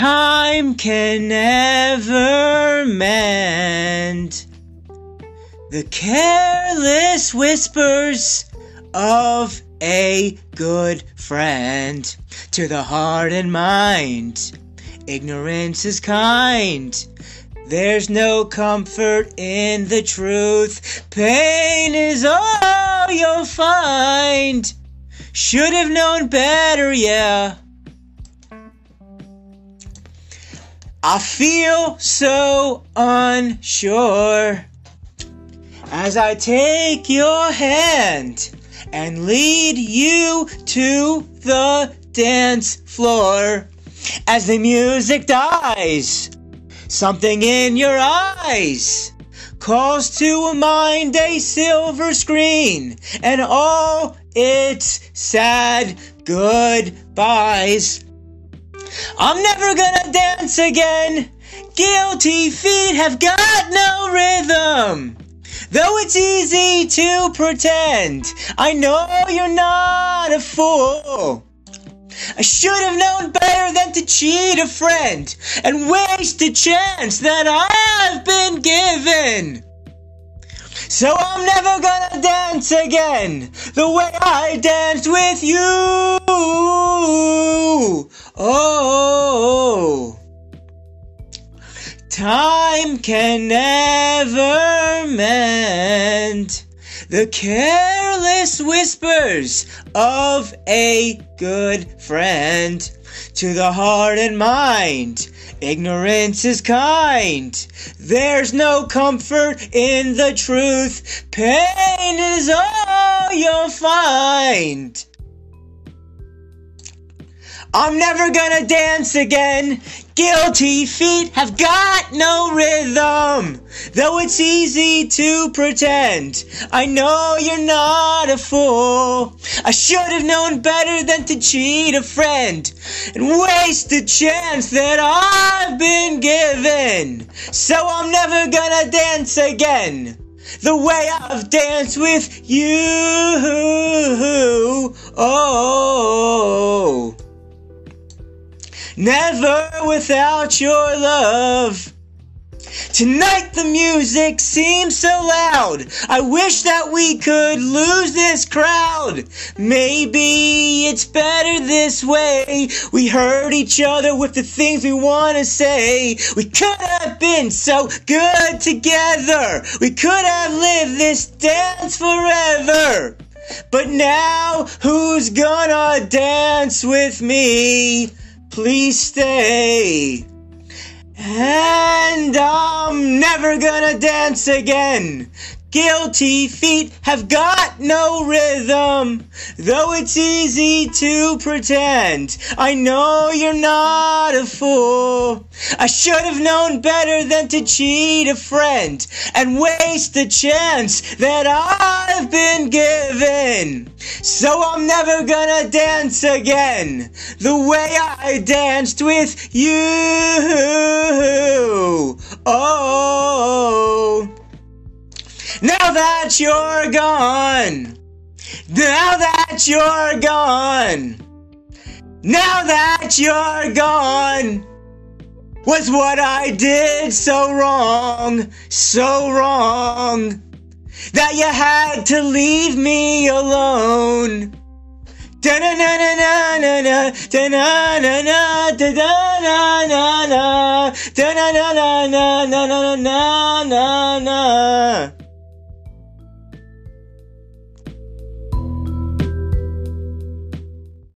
Time can never mend the careless whispers of a good friend to the heart and mind. Ignorance is kind. There's no comfort in the truth. Pain is all you'll find. Should have known better, yeah. I feel so unsure as I take your hand and lead you to the dance floor. As the music dies, something in your eyes calls to mind a silver screen and all its sad goodbyes. I'm never gonna dance again. Guilty feet have got no rhythm. Though it's easy to pretend, I know you're not a fool. I should have known better than to cheat a friend and waste a chance that I've been given. So I'm never gonna dance again the way I danced with you. Oh, time can never mend the careless whispers of a good friend to the heart and mind. Ignorance is kind. There's no comfort in the truth. Pain is all you'll find. I'm never gonna dance again. Guilty feet have got no rhythm. Though it's easy to pretend, I know you're not a fool. I should have known better than to cheat a friend and waste a chance that I've been given. So I'm never gonna dance again the way I've danced with you. Oh. Never without your love. Tonight the music seems so loud. I wish that we could lose this crowd. Maybe it's better this way. We hurt each other with the things we want to say. We could have been so good together. We could have lived this dance forever. But now, who's gonna dance with me? Please stay. And I'm never gonna dance again. Guilty feet have got no rhythm, though it's easy to pretend. I know you're not a fool. I should have known better than to cheat a friend and waste the chance that I've been given. So I'm never gonna dance again the way I danced with you. Oh. Now that you're gone. Now that you're gone. Now that you're gone. Was what I did so wrong, so wrong, that you had to leave me alone. Da-na-na-na-na-na, da-na-na-na, da-da-na-na-na, da-na-na-na-na-na-na-na-na-na.